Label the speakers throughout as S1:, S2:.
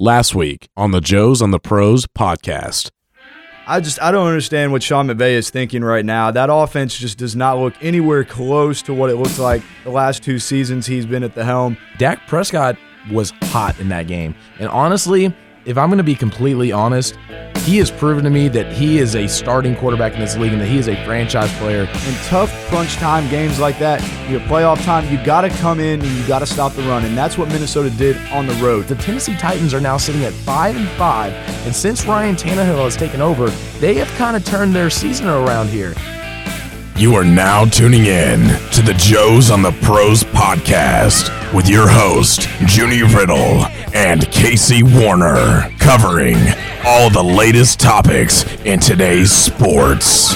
S1: last week on the Joes on the Pros podcast.
S2: I just I don't understand what Sean McVay is thinking right now. That offense just does not look anywhere close to what it looks like the last two seasons he's been at the helm.
S3: Dak Prescott was hot in that game. And honestly, if I'm going to be completely honest, he has proven to me that he is a starting quarterback in this league and that he is a franchise player.
S2: In tough crunch time games like that, your playoff time, you got to come in and you got to stop the run, and that's what Minnesota did on the road.
S3: The Tennessee Titans are now sitting at five and five, and since Ryan Tannehill has taken over, they have kind of turned their season around here.
S1: You are now tuning in to the Joes on the Pros podcast with your host, Junie Riddle and Casey Warner, covering all the latest topics in today's sports.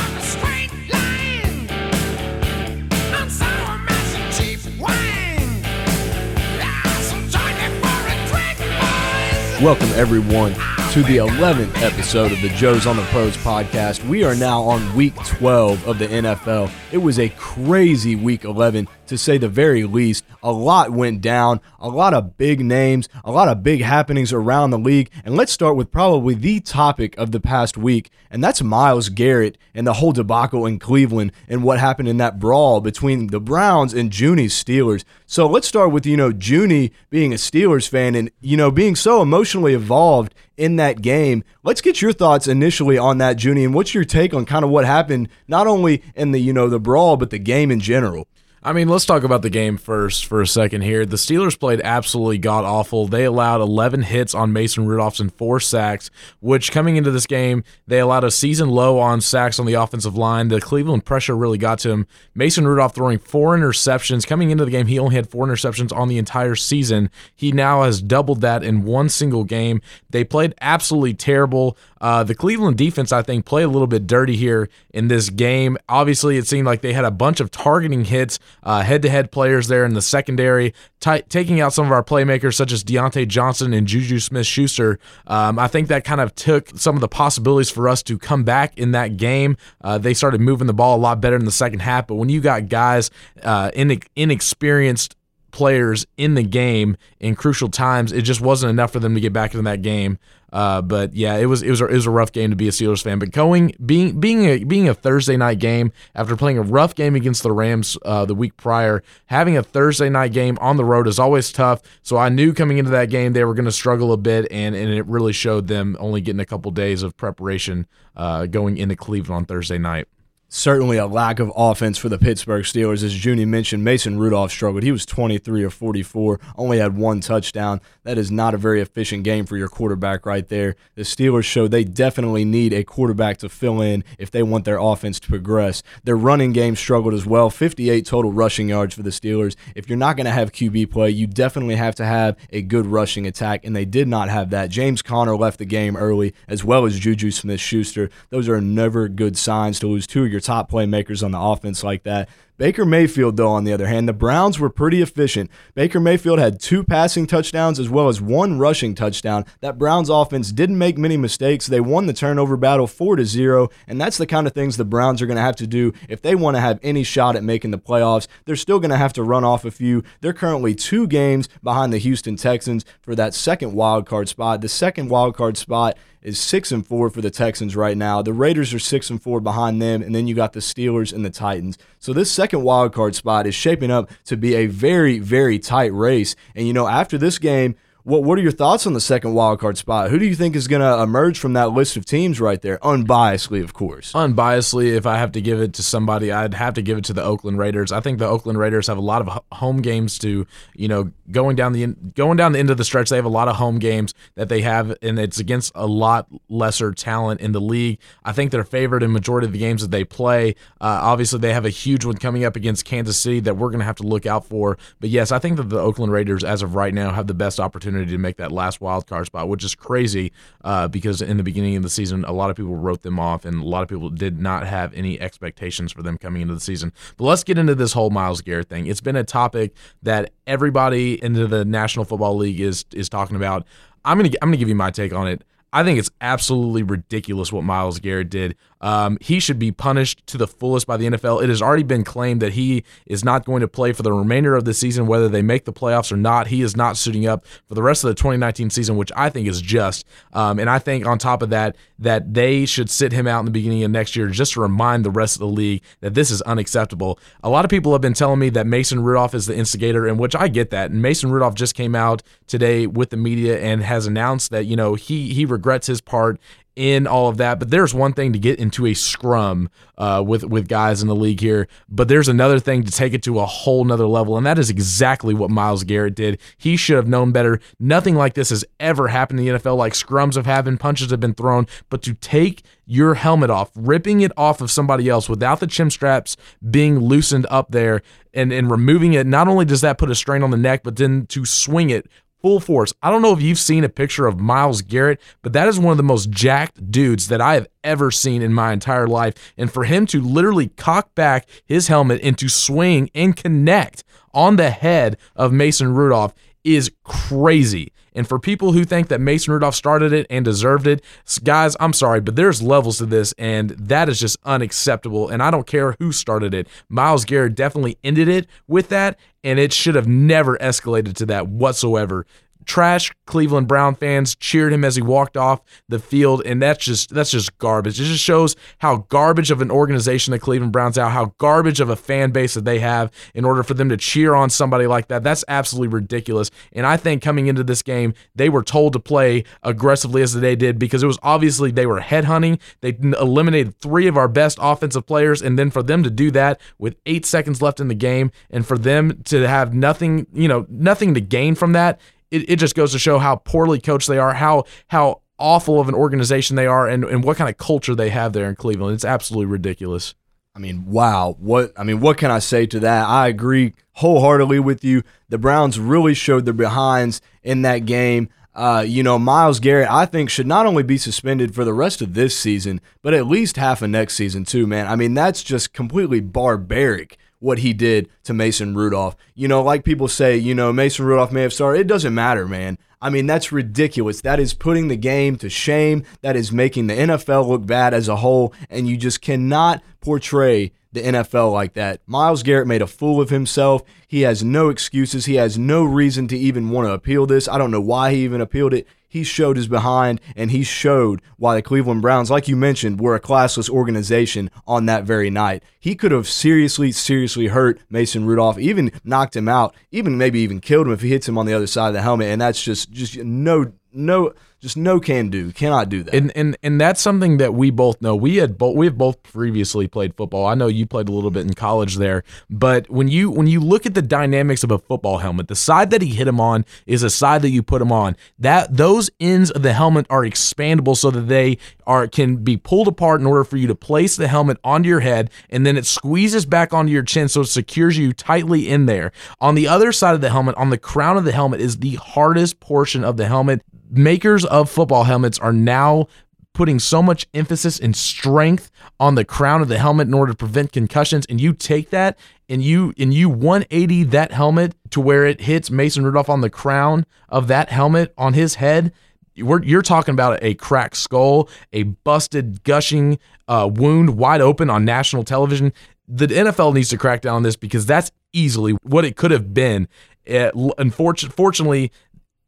S2: Welcome, everyone, to the 11th episode of the Joes on the Pros podcast. We are now on week 12 of the NFL. It was a crazy week 11, to say the very least. A lot went down, a lot of big names, a lot of big happenings around the league. And let's start with probably the topic of the past week, and that's Myles Garrett and the whole debacle in Cleveland and what happened in that brawl between the Browns and Junie's Steelers. So let's start with, you know, Junie being a Steelers fan and, you know, being so emotionally involved in that game. Let's get your thoughts initially on that, Junie, and what's your take on kind of what happened, not only in the, you know, the brawl, but the game in general?
S3: I mean, let's talk about the game first for a second here. The Steelers played absolutely god awful. They allowed 11 hits on Mason Rudolph and four sacks, which coming into this game, they allowed a season low on sacks on the offensive line. The Cleveland pressure really got to him. Mason Rudolph throwing four interceptions. Coming into the game, he only had four interceptions on the entire season. He now has doubled that in one single game. They played absolutely terrible. Uh, the Cleveland defense, I think, played a little bit dirty here in this game. Obviously, it seemed like they had a bunch of targeting hits, head to head players there in the secondary, t- taking out some of our playmakers, such as Diontae Johnson and Juju Smith Schuster. Um, I think that kind of took some of the possibilities for us to come back in that game. Uh, they started moving the ball a lot better in the second half, but when you got guys uh, inexperienced, players in the game in crucial times. It just wasn't enough for them to get back into that game. Uh, but yeah, it was it was a, it was a rough game to be a Steelers fan. But going being being a being a Thursday night game after playing a rough game against the Rams uh, the week prior, having a Thursday night game on the road is always tough. So I knew coming into that game they were going to struggle a bit, and and it really showed them only getting a couple days of preparation uh, going into Cleveland on Thursday night
S2: certainly a lack of offense for the Pittsburgh Steelers. As Junie mentioned, Mason Rudolph struggled. He was 23 or 44, only had one touchdown. That is not a very efficient game for your quarterback right there. The Steelers show they definitely need a quarterback to fill in if they want their offense to progress. Their running game struggled as well 58 total rushing yards for the Steelers. If you're not going to have QB play, you definitely have to have a good rushing attack, and they did not have that. James Conner left the game early, as well as Juju Smith Schuster. Those are never good signs to lose two your top playmakers on the offense like that. Baker Mayfield, though, on the other hand, the Browns were pretty efficient. Baker Mayfield had two passing touchdowns as well as one rushing touchdown. That Browns offense didn't make many mistakes. They won the turnover battle 4 to 0, and that's the kind of things the Browns are going to have to do if they want to have any shot at making the playoffs. They're still going to have to run off a few. They're currently two games behind the Houston Texans for that second wild card spot. The second wild card spot is six and four for the Texans right now. The Raiders are six and four behind them, and then you got the Steelers and the Titans. So this second wild card spot is shaping up to be a very, very tight race. And you know, after this game, what What are your thoughts on the second wild card spot? Who do you think is going to emerge from that list of teams right there? Unbiasedly, of course.
S3: Unbiasedly, if I have to give it to somebody, I'd have to give it to the Oakland Raiders. I think the Oakland Raiders have a lot of home games to, you know, going down the going down the end of the stretch. They have a lot of home games that they have, and it's against a lot lesser talent in the league. I think they're favored in majority of the games that they play. Uh, obviously, they have a huge one coming up against Kansas City that we're going to have to look out for. But yes, I think that the Oakland Raiders, as of right now, have the best opportunity opportunity to make that last wild card spot, which is crazy uh, because in the beginning of the season, a lot of people wrote them off, and a lot of people did not have any expectations for them coming into the season. But let's get into this whole Myles Garrett thing. It's been a topic that everybody into the National Football League is is talking about. I'm gonna I'm gonna give you my take on it. I think it's absolutely ridiculous what Myles Garrett did. Um, he should be punished to the fullest by the NFL. It has already been claimed that he is not going to play for the remainder of the season, whether they make the playoffs or not. He is not suiting up for the rest of the 2019 season, which I think is just. Um, and I think on top of that, that they should sit him out in the beginning of next year just to remind the rest of the league that this is unacceptable. A lot of people have been telling me that Mason Rudolph is the instigator, and which I get that. And Mason Rudolph just came out today with the media and has announced that you know he he regrets his part in all of that. But there's one thing to get into a scrum uh, with with guys in the league here, but there's another thing to take it to a whole nother level, and that is exactly what Myles Garrett did. He should have known better. Nothing like this has ever happened in the NFL. Like scrums have happened, punches have been thrown, but to take your helmet off, ripping it off of somebody else without the chin straps being loosened up there and, and removing it, not only does that put a strain on the neck, but then to swing it full force. I don't know if you've seen a picture of Myles Garrett, but that is one of the most jacked dudes that I have ever seen in my entire life. And for him to literally cock back his helmet and to swing and connect on the head of Mason Rudolph is crazy. And for people who think that Mason Rudolph started it and deserved it, guys, I'm sorry, but there's levels to this, and that is just unacceptable. And I don't care who started it. Myles Garrett definitely ended it with that, and it should have never escalated to that whatsoever trash Cleveland Brown fans cheered him as he walked off the field, and that's just that's just garbage. It just shows how garbage of an organization the Cleveland Browns are, how garbage of a fan base that they have in order for them to cheer on somebody like that. That's absolutely ridiculous. And I think coming into this game, they were told to play aggressively as they did because it was obviously they were headhunting. They eliminated three of our best offensive players, and then for them to do that with eight seconds left in the game, and for them to have nothing, you know, nothing to gain from that it, it just goes to show how poorly coached they are, how how awful of an organization they are, and, and what kind of culture they have there in Cleveland. It's absolutely ridiculous.
S2: I mean, wow. What I mean, what can I say to that? I agree wholeheartedly with you. The Browns really showed their behinds in that game. Uh, you know, Myles Garrett, I think, should not only be suspended for the rest of this season, but at least half of next season, too, man. I mean, that's just completely barbaric what he did to Mason Rudolph. You know, like people say, you know, Mason Rudolph may have started. It doesn't matter, man. I mean, that's ridiculous. That is putting the game to shame. That is making the NFL look bad as a whole. And you just cannot portray the NFL like that. Myles Garrett made a fool of himself. He has no excuses. He has no reason to even want to appeal this. I don't know why he even appealed it he showed his behind and he showed why the Cleveland Browns, like you mentioned, were a classless organization on that very night. He could have seriously, seriously hurt Mason Rudolph, even knocked him out, even maybe even killed him if he hits him on the other side of the helmet. And that's just just no no just no can do cannot do that.
S3: And and and that's something that we both know. We had both we have both previously played football. I know you played a little bit in college there but when you when you look at the dynamics of a football helmet the side that he hit him on is a side that you put him on. That those ends of the helmet are expandable so that they are can be pulled apart in order for you to place the helmet onto your head and then it squeezes back onto your chin so it secures you tightly in there. On the other side of the helmet on the crown of the helmet is the hardest portion of the helmet makers of football helmets are now putting so much emphasis and strength on the crown of the helmet in order to prevent concussions and you take that and you and you 180 that helmet to where it hits Mason Rudolph on the crown of that helmet on his head we're, you're talking about a cracked skull, a busted, gushing uh, wound wide open on national television. The NFL needs to crack down on this because that's easily what it could have been. It, unfortunately,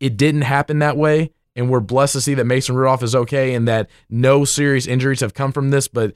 S3: it didn't happen that way. And we're blessed to see that Mason Rudolph is okay and that no serious injuries have come from this. But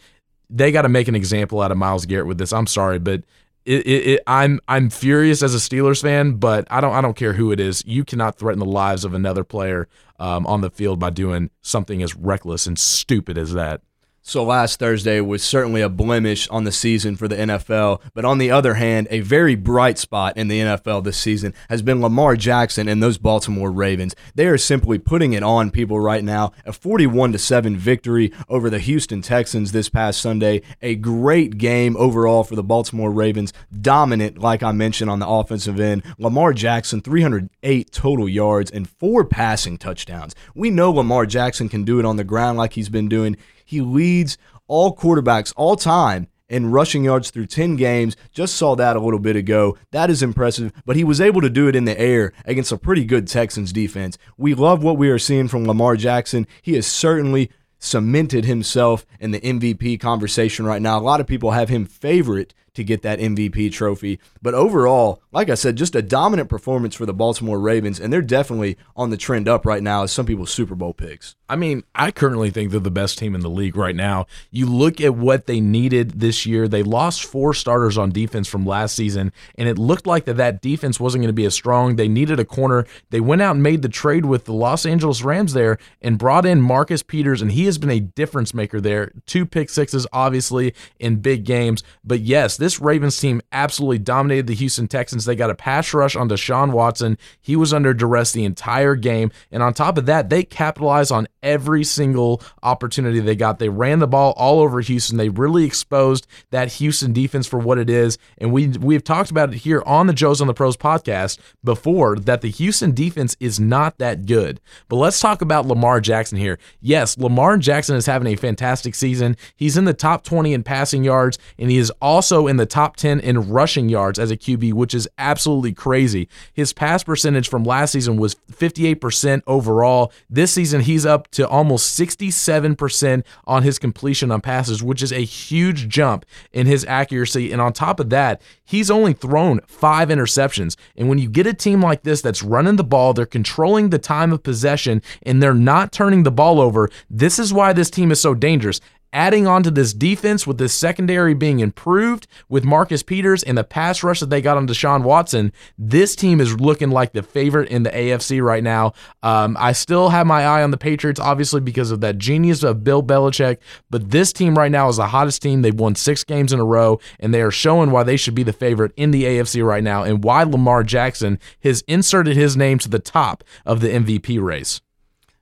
S3: they got to make an example out of Myles Garrett with this. I'm sorry, but it, it, it, I'm I'm furious as a Steelers fan, but I don't I don't care who it is. You cannot threaten the lives of another player um, on the field by doing something as reckless and stupid as that.
S2: So last Thursday was certainly a blemish on the season for the NFL, but on the other hand, a very bright spot in the NFL this season has been Lamar Jackson and those Baltimore Ravens. They are simply putting it on people right now. A 41 to 7 victory over the Houston Texans this past Sunday. A great game overall for the Baltimore Ravens. Dominant like I mentioned on the offensive end. Lamar Jackson 308 total yards and four passing touchdowns. We know Lamar Jackson can do it on the ground like he's been doing. He leads all quarterbacks all time in rushing yards through 10 games. Just saw that a little bit ago. That is impressive, but he was able to do it in the air against a pretty good Texans defense. We love what we are seeing from Lamar Jackson. He is certainly cemented himself in the MVP conversation right now. A lot of people have him favorite to get that MVP trophy. But overall, like I said, just a dominant performance for the Baltimore Ravens, and they're definitely on the trend up right now as some people's Super Bowl picks.
S3: I mean, I currently think they're the best team in the league right now. You look at what they needed this year. They lost four starters on defense from last season, and it looked like that that defense wasn't going to be as strong. They needed a corner. They went out and made the trade with the Los Angeles Rams there and brought in Marcus Peters, and he has been a difference maker there. Two pick sixes, obviously, in big games. But yes, this Ravens team absolutely dominated the Houston Texans. They got a pass rush on Deshaun Watson. He was under duress the entire game. And on top of that, they capitalized on every single opportunity they got. They ran the ball all over Houston. They really exposed that Houston defense for what it is. And we we've talked about it here on the Joe's on the Pros podcast before that the Houston defense is not that good. But let's talk about Lamar Jackson here. Yes, Lamar Jackson is having a fantastic season. He's in the top 20 in passing yards, and he is also in the top 10 in rushing yards as a QB, which is absolutely crazy. His pass percentage from last season was 58% overall. This season, he's up to almost 67% on his completion on passes, which is a huge jump in his accuracy. And on top of that, he's only thrown five interceptions. And when you get a team like this that's running the ball, they're controlling the time of possession, and they're not turning the ball over, this is why this team is so dangerous adding on to this defense with this secondary being improved with Marcus Peters and the pass rush that they got on Deshaun Watson, this team is looking like the favorite in the AFC right now. Um, I still have my eye on the Patriots, obviously, because of that genius of Bill Belichick, but this team right now is the hottest team. They've won six games in a row, and they are showing why they should be the favorite in the AFC right now and why Lamar Jackson has inserted his name to the top of the MVP race.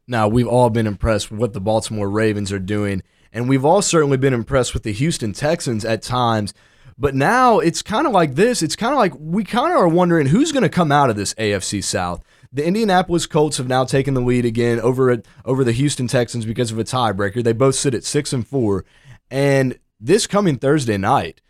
S2: Now, we've all been impressed with what the Baltimore Ravens are doing and we've all certainly been impressed with the Houston Texans at times. But now it's kind of like this. It's kind of like we kind of are wondering who's going to come out of this AFC South. The Indianapolis Colts have now taken the lead again over at, over the Houston Texans because of a tiebreaker. They both sit at six and four, and this coming Thursday night,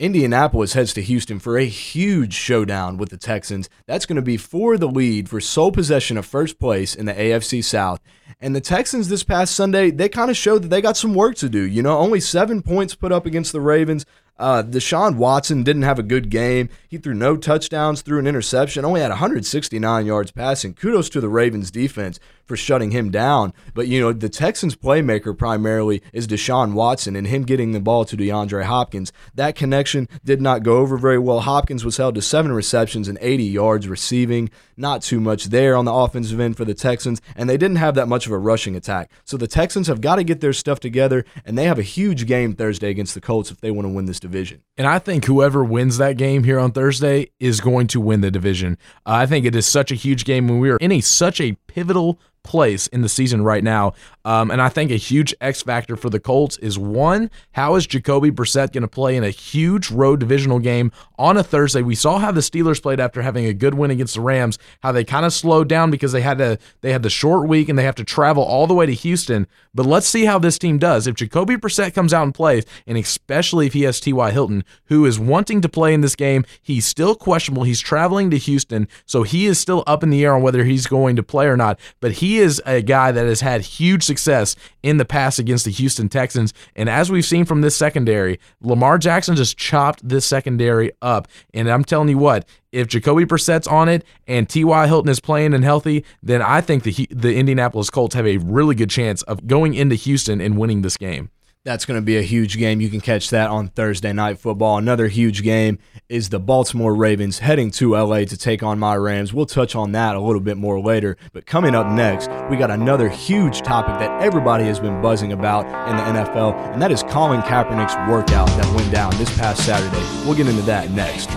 S2: Indianapolis heads to Houston for a huge showdown with the Texans. That's going to be for the lead for sole possession of first place in the AFC South. And the Texans this past Sunday, they kind of showed that they got some work to do. You know, only seven points put up against the Ravens. Uh, Deshaun Watson didn't have a good game. He threw no touchdowns, threw an interception, only had 169 yards passing. Kudos to the Ravens defense for shutting him down. But, you know, the Texans' playmaker primarily is Deshaun Watson and him getting the ball to DeAndre Hopkins. That connection did not go over very well. Hopkins was held to seven receptions and 80 yards receiving. Not too much there on the offensive end for the Texans, and they didn't have that much of a rushing attack. So the Texans have got to get their stuff together, and they have a huge game Thursday against the Colts if they want to win this division.
S3: And I think whoever wins that game here on Thursday is going to win the division. Uh, I think it is such a huge game when we are in a such a pivotal place in the season right now. Um, and I think a huge X factor for the Colts is one, how is Jacoby Brissett going to play in a huge road divisional game on a Thursday? We saw how the Steelers played after having a good win against the Rams, how they kind of slowed down because they had to they had the short week and they have to travel all the way to Houston. But let's see how this team does. If Jacoby Brissett comes out and plays, and especially if he has T.Y. Hilton, who is wanting to play in this game, he's still questionable. He's traveling to Houston, so he is still up in the air on whether he's going to play or not. But he is a guy that has had huge success in the past against the Houston Texans. And as we've seen from this secondary, Lamar Jackson just chopped this secondary up. And I'm telling you what, if Jacoby Brissett's on it and T.Y. Hilton is playing and healthy, then I think the the Indianapolis Colts have a really good chance of going into Houston and winning this game.
S2: That's going to be a huge game. You can catch that on Thursday Night Football. Another huge game is the Baltimore Ravens heading to LA to take on my Rams. We'll touch on that a little bit more later. But coming up next, we got another huge topic that everybody has been buzzing about in the NFL, and that is Colin Kaepernick's workout that went down this past Saturday. We'll get into that next.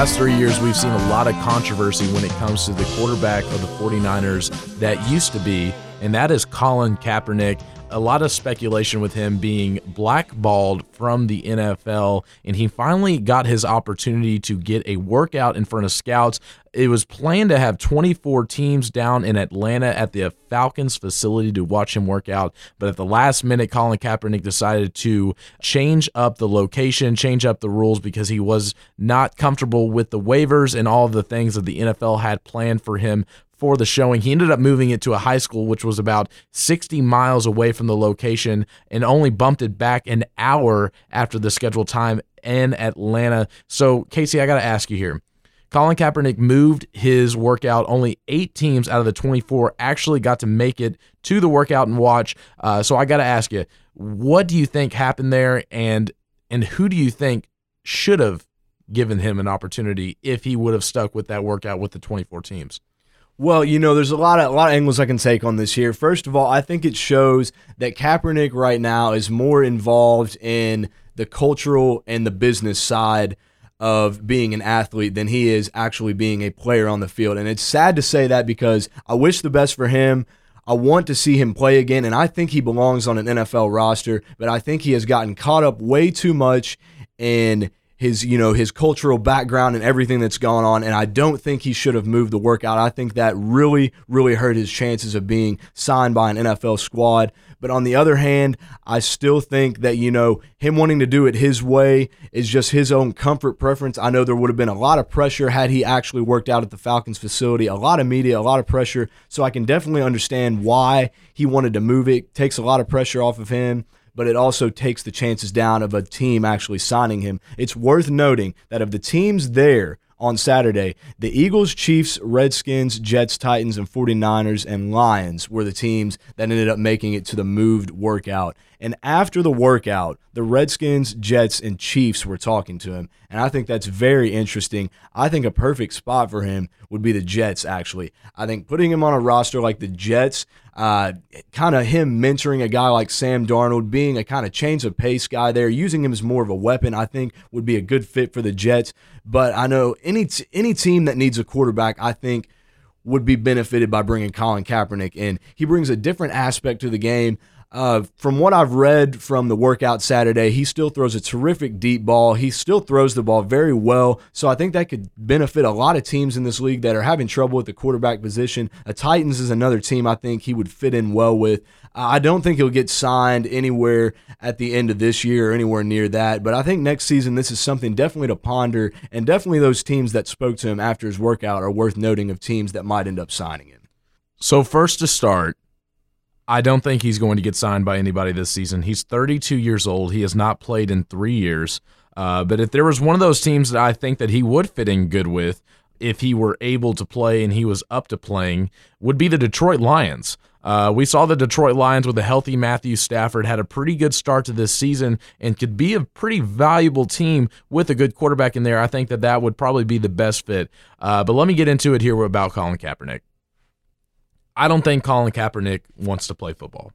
S3: Last three years, we've seen a lot of controversy when it comes to the quarterback of the 49ers that used to be, and that is Colin Kaepernick a lot of speculation with him being blackballed from the NFL, and he finally got his opportunity to get a workout in front of scouts. It was planned to have 24 teams down in Atlanta at the Falcons facility to watch him work out, but at the last minute, Colin Kaepernick decided to change up the location, change up the rules because he was not comfortable with the waivers and all the things that the NFL had planned for him for the showing. He ended up moving it to a high school, which was about 60 miles away from the location, and only bumped it back an hour after the scheduled time in Atlanta. So, Casey, I got to ask you here. Colin Kaepernick moved his workout. Only eight teams out of the 24 actually got to make it to the workout and watch. Uh, so I got to ask you, what do you think happened there, and and who do you think should have given him an opportunity if he would have stuck with that workout with the 24 teams?
S2: Well, you know, there's a lot of a lot of angles I can take on this here. First of all, I think it shows that Kaepernick right now is more involved in the cultural and the business side of being an athlete than he is actually being a player on the field. And it's sad to say that because I wish the best for him. I want to see him play again, and I think he belongs on an NFL roster, but I think he has gotten caught up way too much in his you know his cultural background and everything that's gone on and I don't think he should have moved the workout. I think that really really hurt his chances of being signed by an NFL squad. But on the other hand, I still think that you know him wanting to do it his way is just his own comfort preference. I know there would have been a lot of pressure had he actually worked out at the Falcons facility, a lot of media, a lot of pressure, so I can definitely understand why he wanted to move it. Takes a lot of pressure off of him but it also takes the chances down of a team actually signing him. It's worth noting that of the teams there on Saturday, the Eagles, Chiefs, Redskins, Jets, Titans, and 49ers and Lions were the teams that ended up making it to the moved workout. And after the workout, the Redskins, Jets, and Chiefs were talking to him. And I think that's very interesting. I think a perfect spot for him would be the Jets, actually. I think putting him on a roster like the Jets, uh, kind of him mentoring a guy like Sam Darnold, being a kind of change of pace guy there, using him as more of a weapon, I think would be a good fit for the Jets. But I know any t- any team that needs a quarterback, I think would be benefited by bringing Colin Kaepernick in. He brings a different aspect to the game. Uh, from what I've read from the workout Saturday, he still throws a terrific deep ball. He still throws the ball very well. So I think that could benefit a lot of teams in this league that are having trouble with the quarterback position. A Titans is another team I think he would fit in well with. I don't think he'll get signed anywhere at the end of this year or anywhere near that. But I think next season, this is something definitely to ponder. And definitely those teams that spoke to him after his workout are worth noting of teams that might end up signing him.
S3: So, first to start, I don't think he's going to get signed by anybody this season. He's 32 years old. He has not played in three years. Uh, but if there was one of those teams that I think that he would fit in good with, if he were able to play and he was up to playing, would be the Detroit Lions. Uh, we saw the Detroit Lions with a healthy Matthew Stafford had a pretty good start to this season and could be a pretty valuable team with a good quarterback in there. I think that that would probably be the best fit. Uh, but let me get into it here about Colin Kaepernick. I don't think Colin Kaepernick wants to play football.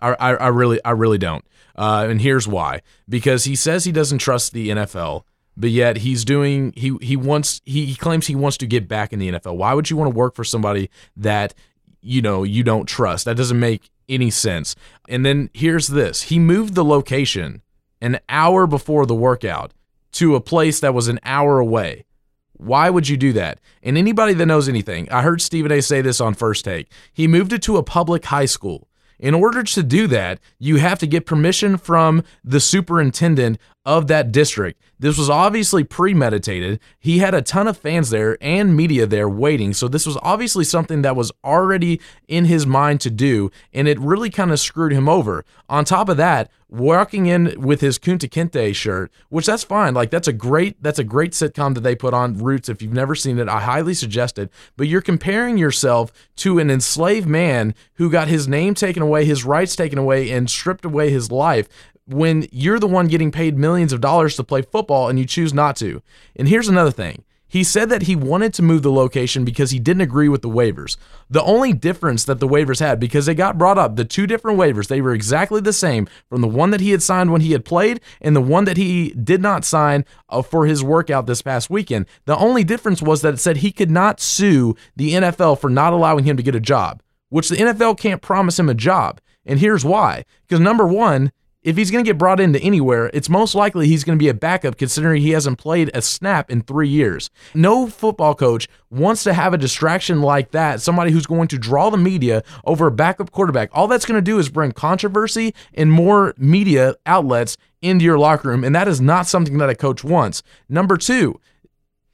S3: I, I, I really, I really don't. Uh, and here's why: because he says he doesn't trust the NFL, but yet he's doing. He he wants. He, he claims he wants to get back in the NFL. Why would you want to work for somebody that you know you don't trust? That doesn't make any sense. And then here's this: he moved the location an hour before the workout to a place that was an hour away. Why would you do that? And anybody that knows anything, I heard Stephen A say this on First Take. He moved it to a public high school. In order to do that, you have to get permission from the superintendent of that district. This was obviously premeditated. He had a ton of fans there and media there waiting. So this was obviously something that was already in his mind to do, and it really kind of screwed him over. On top of that, walking in with his Kunta Kinte shirt, which that's fine. Like that's a great that's a great sitcom that they put on Roots. If you've never seen it, I highly suggest it. But you're comparing yourself to an enslaved man who got his name taken away, his rights taken away, and stripped away his life when you're the one getting paid millions of dollars to play football and you choose not to. And here's another thing He said that he wanted to move the location because he didn't agree with the waivers. The only difference that the waivers had, because they got brought up, the two different waivers, they were exactly the same from the one that he had signed when he had played and the one that he did not sign uh, for his workout this past weekend. The only difference was that it said he could not sue the NFL for not allowing him to get a job, which the NFL can't promise him a job. And here's why. Because number one, if he's going to get brought into anywhere, it's most likely he's going to be a backup considering he hasn't played a snap in three years. No football coach wants to have a distraction like that, somebody who's going to draw the media over a backup quarterback. All that's going to do is bring controversy and more media outlets into your locker room, and that is not something that a coach wants. Number two,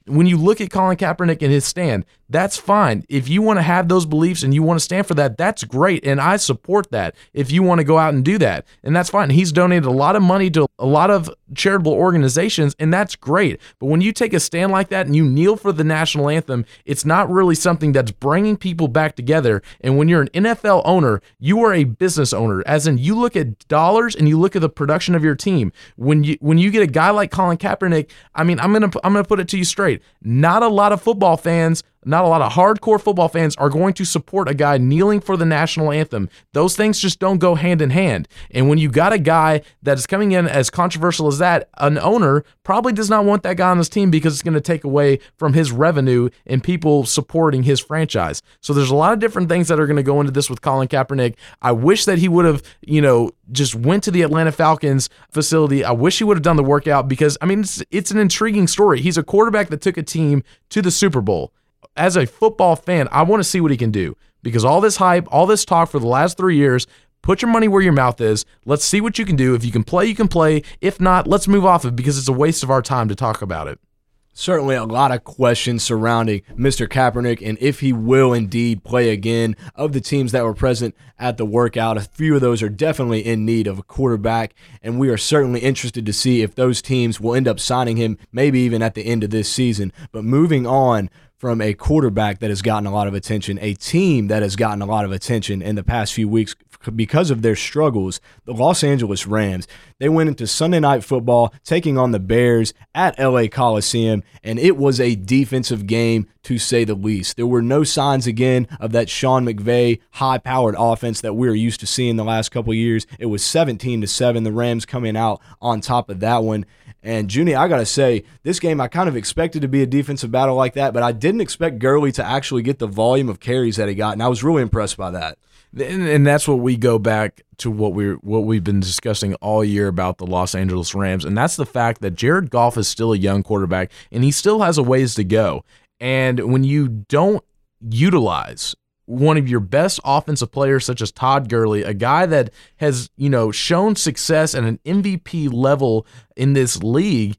S3: when you look at Colin Kaepernick and his stand, that's fine. If you want to have those beliefs and you want to stand for that, that's great. And I support that if you want to go out and do that. And that's fine. He's donated a lot of money to a lot of charitable organizations, and that's great. But when you take a stand like that and you kneel for the national anthem, it's not really something that's bringing people back together. And when you're an NFL owner, you are a business owner, as in you look at dollars and you look at the production of your team. When you when you get a guy like Colin Kaepernick, I mean, I'm gonna I'm gonna put it to you straight. Not a lot of football fans not a lot of hardcore football fans are going to support a guy kneeling for the national anthem. Those things just don't go hand in hand. And when you got a guy that is coming in as controversial as that, an owner probably does not want that guy on his team because it's going to take away from his revenue and people supporting his franchise. So there's a lot of different things that are going to go into this with Colin Kaepernick. I wish that he would have, you know, just went to the Atlanta Falcons facility. I wish he would have done the workout because I mean it's, it's an intriguing story. He's a quarterback that took a team to the Super Bowl as a football fan, I want to see what he can do because all this hype, all this talk for the last three years, put your money where your mouth is. Let's see what you can do. If you can play, you can play. If not, let's move off of it because it's a waste of our time to talk about it.
S2: Certainly, a lot of questions surrounding Mr. Kaepernick and if he will indeed play again. Of the teams that were present at the workout, a few of those are definitely in need of a quarterback, and we are certainly interested to see if those teams will end up signing him, maybe even at the end of this season. But moving on from a quarterback that has gotten a lot of attention, a team that has gotten a lot of attention in the past few weeks because of their struggles. The Los Angeles Rams, they went into Sunday night football taking on the Bears at LA Coliseum, and it was a defensive game to say the least. There were no signs again of that Sean McVay high-powered offense that we are used to seeing the last couple years. It was 17 to 7, the Rams coming out on top of that one. And Junie, I gotta say, this game I kind of expected to be a defensive battle like that, but I didn't expect Gurley to actually get the volume of carries that he got, and I was really impressed by that.
S3: And, and that's what we go back to what we what we've been discussing all year about the Los Angeles Rams, and that's the fact that Jared Goff is still a young quarterback, and he still has a ways to go. And when you don't utilize one of your best offensive players, such as Todd Gurley, a guy that has, you know, shown success at an MVP level in this league,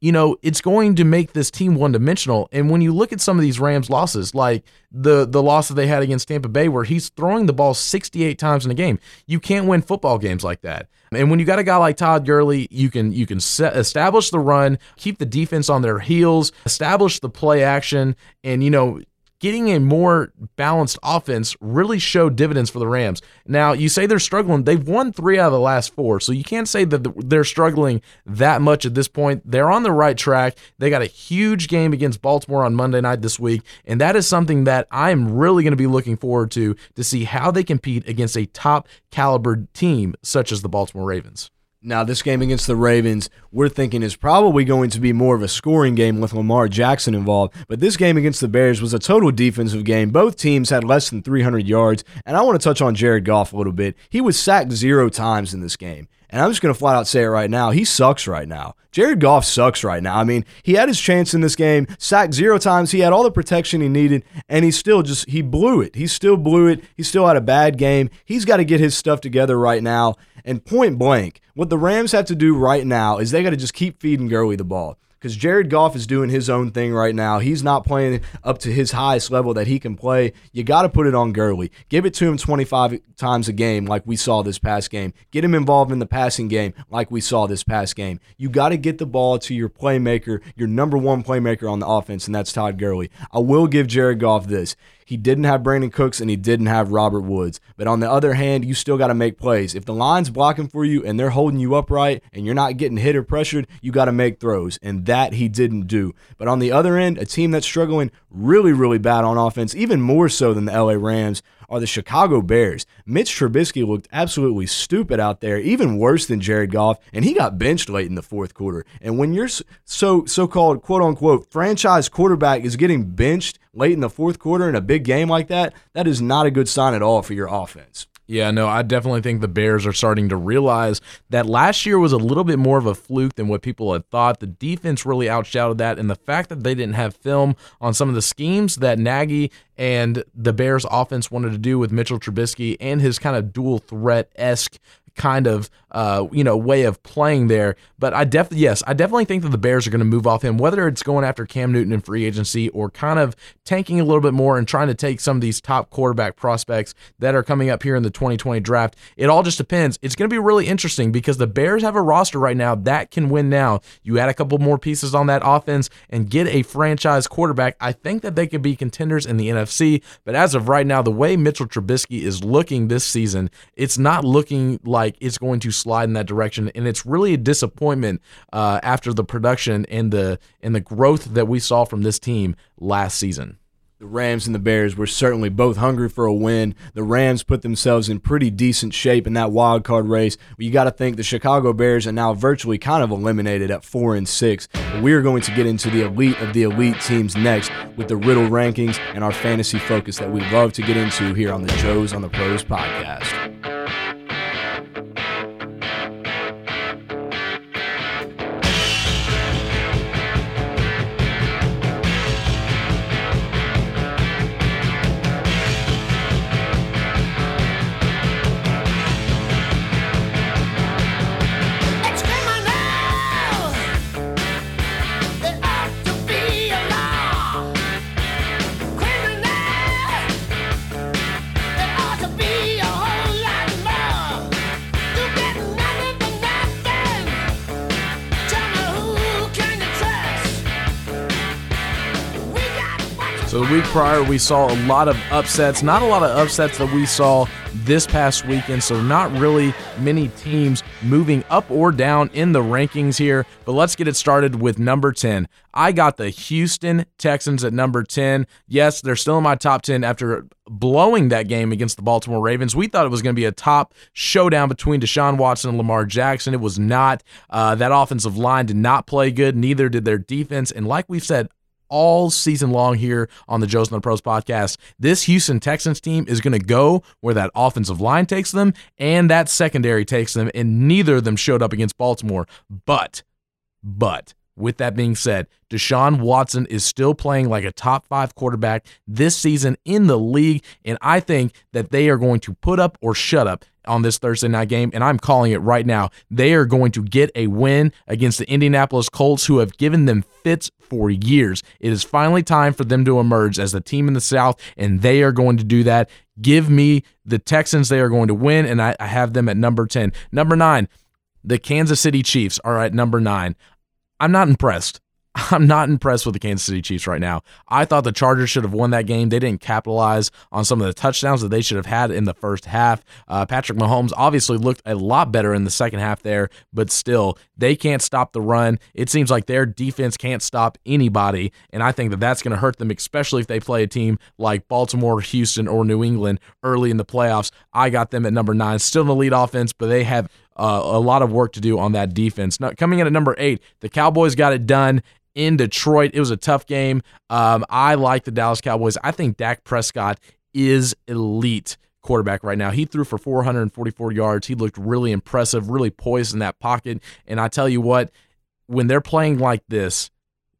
S3: you know, it's going to make this team one dimensional. And when you look at some of these Rams losses, like the the loss that they had against Tampa Bay, where he's throwing the ball 68 times in a game, you can't win football games like that. And when you got a guy like Todd Gurley, you can you can set, establish the run, keep the defense on their heels, establish the play action, and you know getting a more balanced offense really showed dividends for the Rams. Now, you say they're struggling. They've won three out of the last four, so you can't say that they're struggling that much at this point. They're on the right track. They got a huge game against Baltimore on Monday night this week, and that is something that I'm really going to be looking forward to to see how they compete against a top caliber team such as the Baltimore Ravens.
S2: Now, this game against the Ravens, we're thinking is probably going to be more of a scoring game with Lamar Jackson involved. But this game against the Bears was a total defensive game. Both teams had less than 300 yards. And I want to touch on Jared Goff a little bit. He was sacked zero times in this game. And I'm just going to flat out say it right now. He sucks right now. Jared Goff sucks right now. I mean, he had his chance in this game, sacked zero times. He had all the protection he needed, and he still just, he blew it. He still blew it. He still had a bad game. He's got to get his stuff together right now. And point blank, what the Rams have to do right now is they got to just keep feeding Gurley the ball because Jared Goff is doing his own thing right now. He's not playing up to his highest level that he can play. You got to put it on Gurley. Give it to him 25 times a game, like we saw this past game. Get him involved in the passing game, like we saw this past game. You got to get the ball to your playmaker, your number one playmaker on the offense, and that's Todd Gurley. I will give Jared Goff this He didn't have Brandin Cooks and he didn't have Robert Woods. But on the other hand, you still got to make plays. If the line's blocking for you and they're holding you upright and you're not getting hit or pressured, you got to make throws. And that he didn't do. But on the other end, a team that's struggling really, really bad on offense, even more so than the LA Rams, are the Chicago Bears. Mitch Trubisky looked absolutely stupid out there, even worse than Jared Goff, and he got benched late in the fourth quarter. And when your so so-called quote unquote franchise quarterback is getting benched late in the fourth quarter in a big game like that, that is not a good sign at all for your offense.
S3: Yeah, no, I definitely think the Bears are starting to realize that last year was a little bit more of a fluke than what people had thought. The defense really outshouted that, and the fact that they didn't have film on some of the schemes that Nagy and the Bears offense wanted to do with Mitchell Trubisky and his kind of dual threat esque kind of uh, you know way of playing there. But I definitely yes, I definitely think that the Bears are going to move off him, whether it's going after Cam Newton in free agency or kind of tanking a little bit more and trying to take some of these top quarterback prospects that are coming up here in the 2020 draft. It all just depends. It's going to be really interesting because the Bears have a roster right now that can win now. You add a couple more pieces on that offense and get a franchise quarterback. I think that they could be contenders in the NFC, but as of right now, the way Mitchell Trubisky is looking this season, it's not looking like it's going to slide in that direction, and it's really a disappointment uh, after the production and the and the growth that we saw from this team last season.
S2: The Rams and the Bears were certainly both hungry for a win. The Rams put themselves in pretty decent shape in that wild card race. You got to think the Chicago Bears are now virtually kind of eliminated at four and six. But we are going to get into the elite of the elite teams next with the Riddle rankings and our fantasy focus that we love to get into here on the Joes on the Pros podcast.
S3: We saw a lot of upsets. Not a lot of upsets that we saw this past weekend. So not really many teams moving up or down in the rankings here. But let's get it started with number 10. I got the Houston Texans at number 10. Yes, they're still in my top 10 after blowing that game against the Baltimore Ravens. We thought it was going to be a top showdown between Deshaun Watson and Lamar Jackson. It was not. Uh, that offensive line did not play good. Neither did their defense. And like we've said, all season long here on the Joes and the Pros podcast. This Houston Texans team is going to go where that offensive line takes them and that secondary takes them, and neither of them showed up against Baltimore. But, but, with that being said, Deshaun Watson is still playing like a top five quarterback this season in the league, and I think that they are going to put up or shut up on this Thursday night game, and I'm calling it right now. They are going to get a win against the Indianapolis Colts, who have given them fits for years. It is finally time for them to emerge as the team in the South, and they are going to do that. Give me the Texans. They are going to win, and I, I have them at number 10. Number nine, the Kansas City Chiefs are at number nine. I'm not impressed. I'm not impressed with the Kansas City Chiefs right now. I thought the Chargers should have won that game. They didn't capitalize on some of the touchdowns that they should have had in the first half. Uh, Patrick Mahomes obviously looked a lot better in the second half there, but still, they can't stop the run. It seems like their defense can't stop anybody, and I think that that's going to hurt them, especially if they play a team like Baltimore, Houston, or New England early in the playoffs. I got them at number nine, still in the lead offense, but they have uh, a lot of work to do on that defense. Now, coming in at number eight, the Cowboys got it done in Detroit. It was a tough game. Um, I like the Dallas Cowboys. I think Dak Prescott is elite quarterback right now. He threw for 444 yards. He looked really impressive, really poised in that pocket. And I tell you what, when they're playing like this,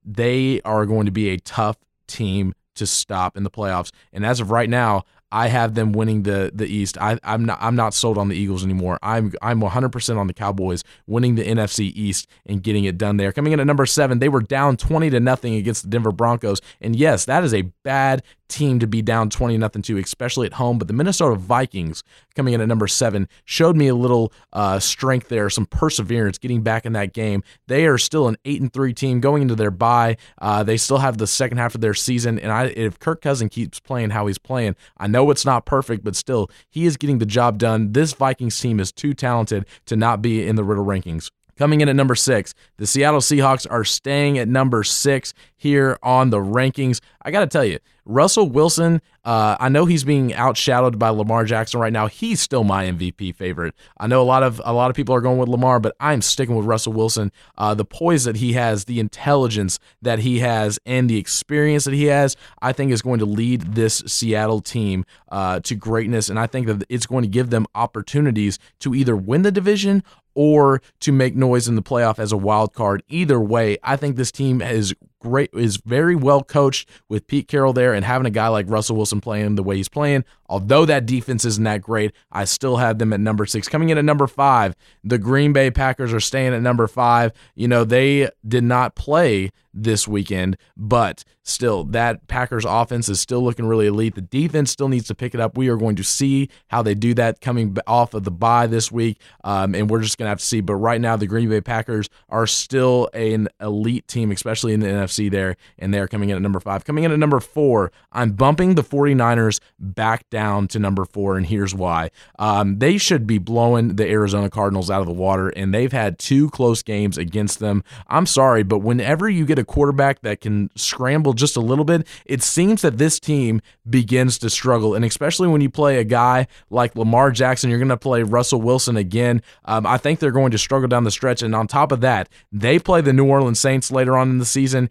S3: they are going to be a tough team to stop in the playoffs. And as of right now, I have them winning the the East. I, I'm not I'm not sold on the Eagles anymore. I'm I'm 100% on the Cowboys winning the NFC East and getting it done there. Coming in at number seven, they were down 20 to nothing against the Denver Broncos, and yes, that is a bad team to be down 20 nothing to, especially at home. But the Minnesota Vikings coming in at number seven showed me a little uh, strength there, some perseverance getting back in that game. They are still an eight and three team going into their bye. Uh, they still have the second half of their season, and I, if Kirk Cousin keeps playing how he's playing, I know it's not perfect, but still he is getting the job done. This Vikings team is too talented to not be in the Riddle rankings. Coming in at number six, the Seattle Seahawks are staying at number six here on the rankings. I got to tell you, Russell Wilson, uh, I know he's being outshadowed by Lamar Jackson right now. He's still my MVP favorite. I know a lot of a lot of people are going with Lamar, but I'm sticking with Russell Wilson. Uh, the poise that he has, the intelligence that he has, and the experience that he has, I think is going to lead this Seattle team uh, to greatness. And I think that it's going to give them opportunities to either win the division or to make noise in the playoff as a wild card. Either way, I think this team is great is very well coached with Pete Carroll there and having a guy like Russell Wilson playing the way he's playing. Although that defense isn't that great, I still have them at number six. Coming in at number five, the Green Bay Packers are staying at number five. You know, they did not play this weekend, but still, that Packers offense is still looking really elite. The defense still needs to pick it up. We are going to see how they do that coming off of the bye this week, um, and we're just going to have to see. But right now, the Green Bay Packers are still an elite team, especially in the NFC there, and they're coming in at number five. Coming in at number four, I'm bumping the 49ers back down to number four, and here's why. Um, they should be blowing the Arizona Cardinals out of the water, and they've had two close games against them. I'm sorry, but whenever you get a quarterback that can scramble just a little bit, it seems that this team begins to struggle. And especially when you play a guy like Lamar Jackson, you're going to play Russell Wilson again. Um, I think they're going to struggle down the stretch. And on top of that, they play the New Orleans Saints later on in the season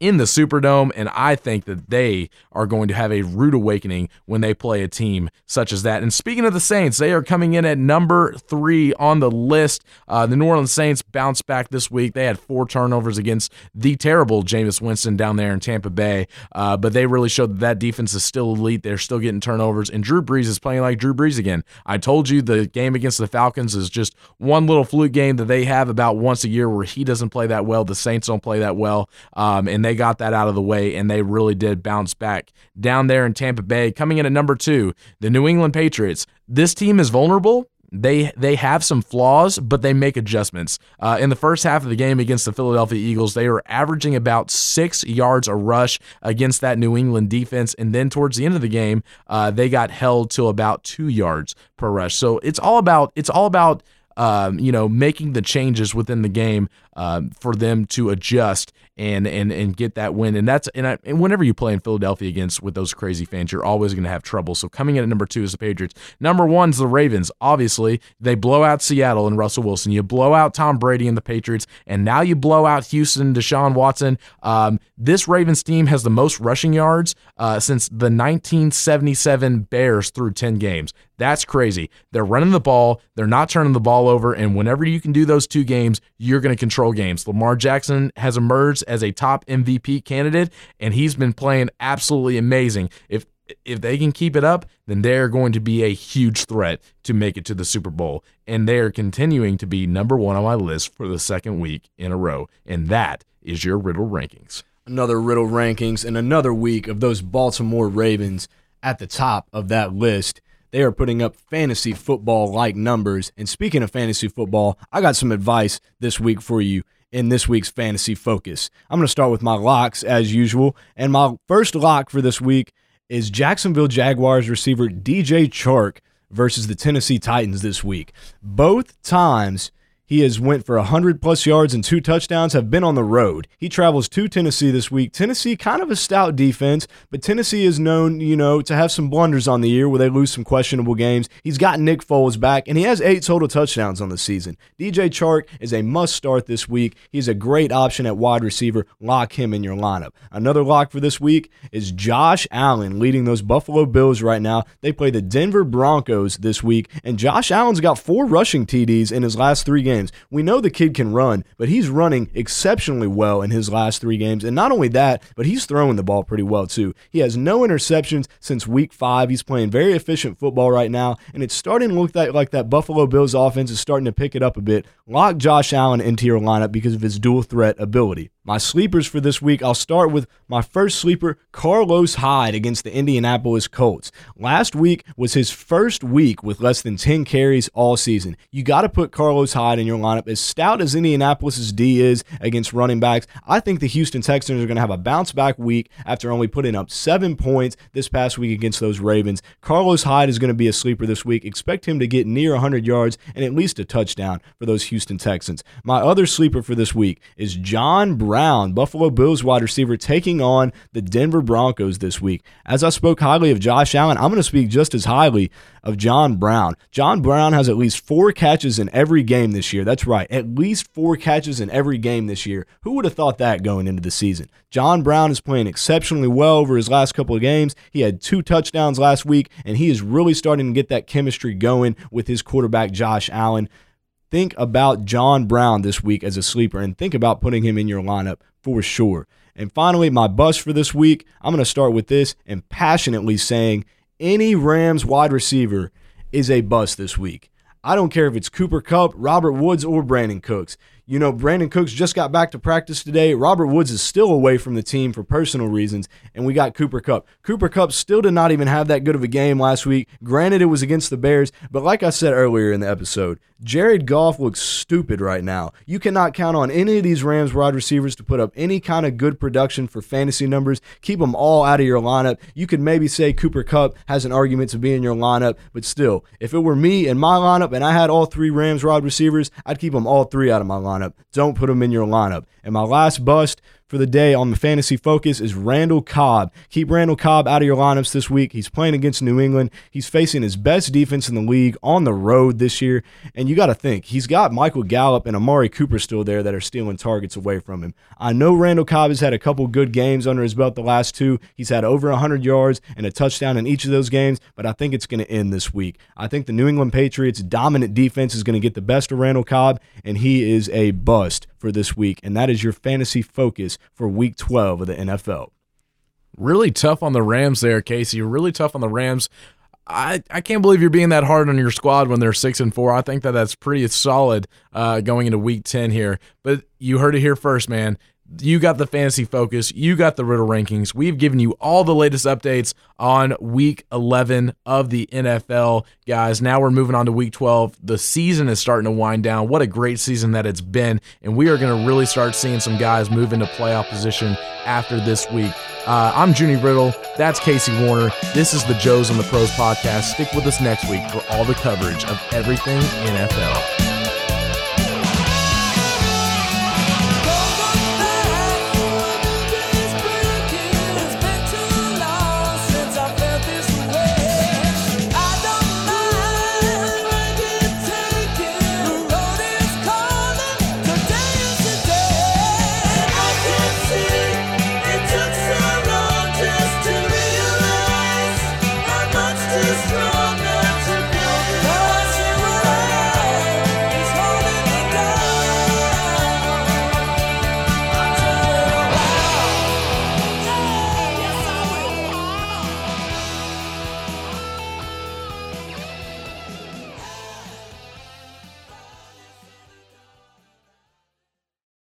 S3: in the Superdome, and I think that they are going to have a rude awakening when they play a team such as that. And speaking of the Saints, they are coming in at number three on the list. Uh, the New Orleans Saints bounced back this week. They had four turnovers against the terrible Jameis Winston down there in Tampa Bay, uh, but they really showed that that defense is still elite. They're still getting turnovers, and Drew Brees is playing like Drew Brees again. I told you the game against the Falcons is just one little fluke game that they have about once a year where he doesn't play that well. The Saints don't play that well, um, and they they got that out of the way and they really did bounce back. Down there in Tampa Bay, coming in at number two, the New England Patriots. This team is vulnerable. They they have some flaws, but they make adjustments. Uh, in the first half of the game against the Philadelphia Eagles, they were averaging about six yards a rush against that New England defense, and then towards the end of the game, uh, they got held to about two yards per rush. So it's all about it's all about um, you know making the changes within the game um, for them to adjust and and and get that win. And that's and, I, and whenever you play in Philadelphia against with those crazy fans, you're always going to have trouble. So coming in at number two is the Patriots. Number one's the Ravens. Obviously, they blow out Seattle and Russell Wilson. You blow out Tom Brady and the Patriots, and now you blow out Houston, Deshaun Watson. Um, this Ravens team has the most rushing yards uh, since the 1977 Bears through 10 games. That's crazy. They're running the ball. They're not turning the ball over. And whenever you can do those two games, you're going to control games. Lamar Jackson has emerged as a top MVP candidate, and he's been playing absolutely amazing. If if they can keep it up, then they're going to be a huge threat to make it to the Super Bowl. And they're continuing to be number one on my list for the second week in a row. And that is your Riddle rankings.
S2: Another Riddle rankings and another week of those Baltimore Ravens at the top of that list. They are putting up fantasy football like numbers. And speaking of fantasy football, I got some advice this week for you in this week's fantasy focus. I'm going to start with my locks as usual. And my first lock for this week is Jacksonville Jaguars receiver DJ Chark versus the Tennessee Titans this week. Both times he has went for 100 plus yards and two touchdowns, have been on the road. He travels to Tennessee this week. Tennessee, kind of a stout defense, but Tennessee is known, you know, to have some blunders on the year where they lose some questionable games. He's got Nick Foles back, and he has eight total touchdowns on the season. DJ Chark is a must start this week. He's a great option at wide receiver. Lock him in your lineup. Another lock for this week is Josh Allen leading those Buffalo Bills right now. They play the Denver Broncos this week, and Josh Allen's got four rushing TDs in his last three games We know the kid can run, but he's running exceptionally well in his last three games. And not only that, but he's throwing the ball pretty well too. He has no interceptions since week five. He's playing very efficient football right now, and it's starting to look like, like that Buffalo Bills offense is starting to pick it up a bit. Lock Josh Allen into your lineup because of his dual threat ability. My sleepers for this week, I'll start with my first sleeper, Carlos Hyde against the Indianapolis Colts. Last week was his first week with less than 10 carries all season. You got to put Carlos Hyde in your lineup. As stout as Indianapolis's D is against running backs, I think the Houston Texans are going to have a bounce back week after only putting up seven points this past week against those Ravens. Carlos Hyde is going to be a sleeper this week. Expect him to get near 100 yards and at least a touchdown for those Houston Texans. My other sleeper for this week is John Brown, Buffalo Bills wide receiver, taking on the Denver Broncos this week. As I spoke highly of Josh Allen, I'm going to speak just as highly of John Brown. John Brown has at least four catches in every game this year. That's right, at least four catches in every game this year. Who would have thought that going into the season? John Brown is playing exceptionally well over his last couple of games. He had two touchdowns last week, and he is really starting to get that chemistry going with his quarterback, Josh Allen think about John Brown this week as a sleeper and think about putting him in your lineup for sure. And finally, my bust for this week, I'm going to start with this and passionately saying any Rams wide receiver is a bust this week. I don't care if it's Cooper Kupp, Robert Woods, or Brandin Cooks. You know, Brandin Cooks just got back to practice today. Robert Woods is still away from the team for personal reasons, and we got Cooper Kupp. Cooper Kupp still did not even have that good of a game last week. Granted, it was against the Bears, but like I said earlier in the episode, Jared Goff looks stupid right now. You cannot count on any of these Rams wide receivers to put up any kind of good production for fantasy numbers. Keep them all out of your lineup. You could maybe say Cooper Kupp has an argument to be in your lineup, but still, if it were me in my lineup and I had all three Rams wide receivers, I'd keep them all three out of my lineup lineup. Don't put him in your lineup. And my last bust for the day on the fantasy focus is Randall Cobb. Keep Randall Cobb out of your lineups this week. He's playing against New England. He's facing his best defense in the league on the road this year. And you got to think, he's got Michael Gallup and Amari Cooper still there that are stealing targets away from him. I know Randall Cobb has had a couple good games under his belt the last two. He's had over 100 yards and a touchdown in each of those games, but I think it's going to end this week. I think the New England Patriots' dominant defense is going to get the best of Randall Cobb, and he is a bust for this week. And that is your fantasy focus for week 12 of the NFL.
S3: Really tough on the Rams there, Casey. Really tough on the Rams. I, I can't believe you're being that hard on your squad when they're six and four. I think that that's pretty solid uh, going into week ten here. But you heard it here first, man. You got the fantasy focus. You got the riddle rankings. We've given you all the latest updates on week 11 of the NFL, guys. Now we're moving on to week 12. The season is starting to wind down. What a great season that it's been. And we are going to really start seeing some guys move into playoff position after this week. Uh, I'm Junie Riddle. That's Casey Warner. This is the Joes on the Pros podcast. Stick with us next week for all the coverage of everything NFL.